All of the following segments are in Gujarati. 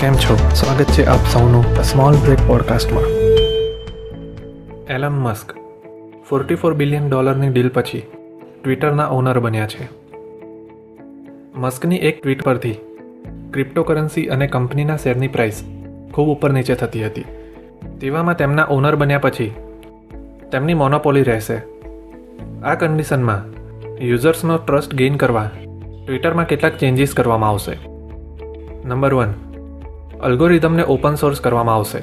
કેમ છો? સ્વાગત છે આપ સૌનું small break પોડકાસ્ટમાં Elon Musk forty four billion ડોલરની ડીલ પછી ટ્વિટરના ઓનર બન્યા છે. મસ્કની એક ટ્વીટ પરથી ક્રિપ્ટોકરન્સી અને કંપનીના શેરની પ્રાઇસ ખૂબ ઉપર નીચે થતી હતી. તેવામાં તેમના ઓનર બન્યા પછી તેમની મોનોપોલી રહેશે. આ કન્ડિશનમાં યુઝર્સનો ટ્રસ્ટ ગેઇન કરવા ટ્વિટરમાં કેટલાક ચેન્જીસ કરવામાં આવશે. નંબર વન અલ્ગોરિધમને ઓપન સોર્સ કરવામાં આવશે.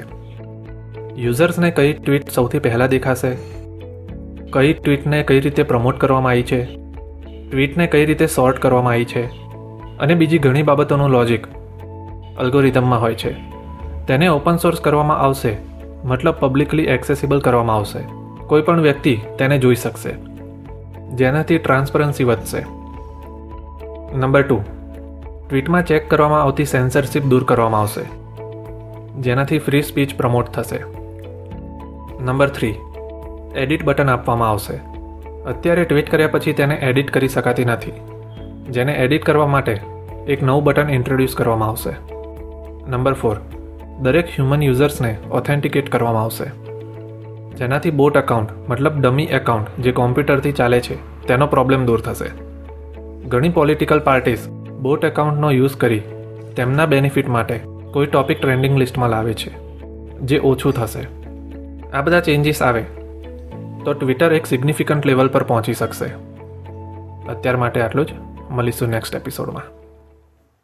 યુઝર્સને કઈ ટ્વીટ સૌથી પહેલાં દેખાશે? કઈ ટ્વીટને કઈ રીતે પ્રમોટ કરવામાં આવી છે? ટ્વીટને કઈ રીતે સોર્ટ કરવામાં આવી છે? અને બીજી ઘણી બાબતોનું લોજિક અલ્ગોરિધમમાં હોય છે. તેને ઓપન સોર્સ કરવામાં આવશે, મતલબ પબ્લિકલી એક્સેસિબલ કરવામાં આવશે. કોઈ પણ વ્યક્તિ તેને જોઈ શકશે. જેનાથી ટ્રાન્સપરન્સી વધશે. નંબર ટુ ટ્વીટમાં ચેક કરવામાં આવતી સેન્સરશિપ દૂર કરવામાં આવશે. જેનાથી ફ્રી સ્પીચ પ્રમોટ થશે. નંબર થ્રી એડિટ બટન આપવામાં આવશે. અત્યારે ટ્વીટ કર્યા પછી તેને એડિટ કરી શકાતી નથી. જેને એડિટ કરવા માટે એક નવું બટન ઇન્ટ્રોડ્યુસ કરવામાં આવશે. નંબર ફોર દરેક હ્યુમન યુઝર્સને ઓથેન્ટિકેટ કરવામાં આવશે. જેનાથી બોટ એકાઉન્ટ મતલબ ડમી એકાઉન્ટ જે કોમ્પ્યુટરથી ચાલે છે, તેનો પ્રોબ્લેમ દૂર થશે. ઘણી પોલિટિકલ પાર્ટીઝ બોટ એકાઉન્ટનો યુઝ કરી તેમના બેનિફિટ માટે કોઈ ટોપિક ટ્રેન્ડિંગ લિસ્ટમાં લાવે છે, જે ઓછું થશે. આ બધા ચેન્જીસ આવે તો ટ્વિટર એક સિગ્નિફિકન્ટ લેવલ પર પહોંચી શકશે. અત્યાર માટે આટલું જ. મળીશું નેક્સ્ટ એપિસોડમાં.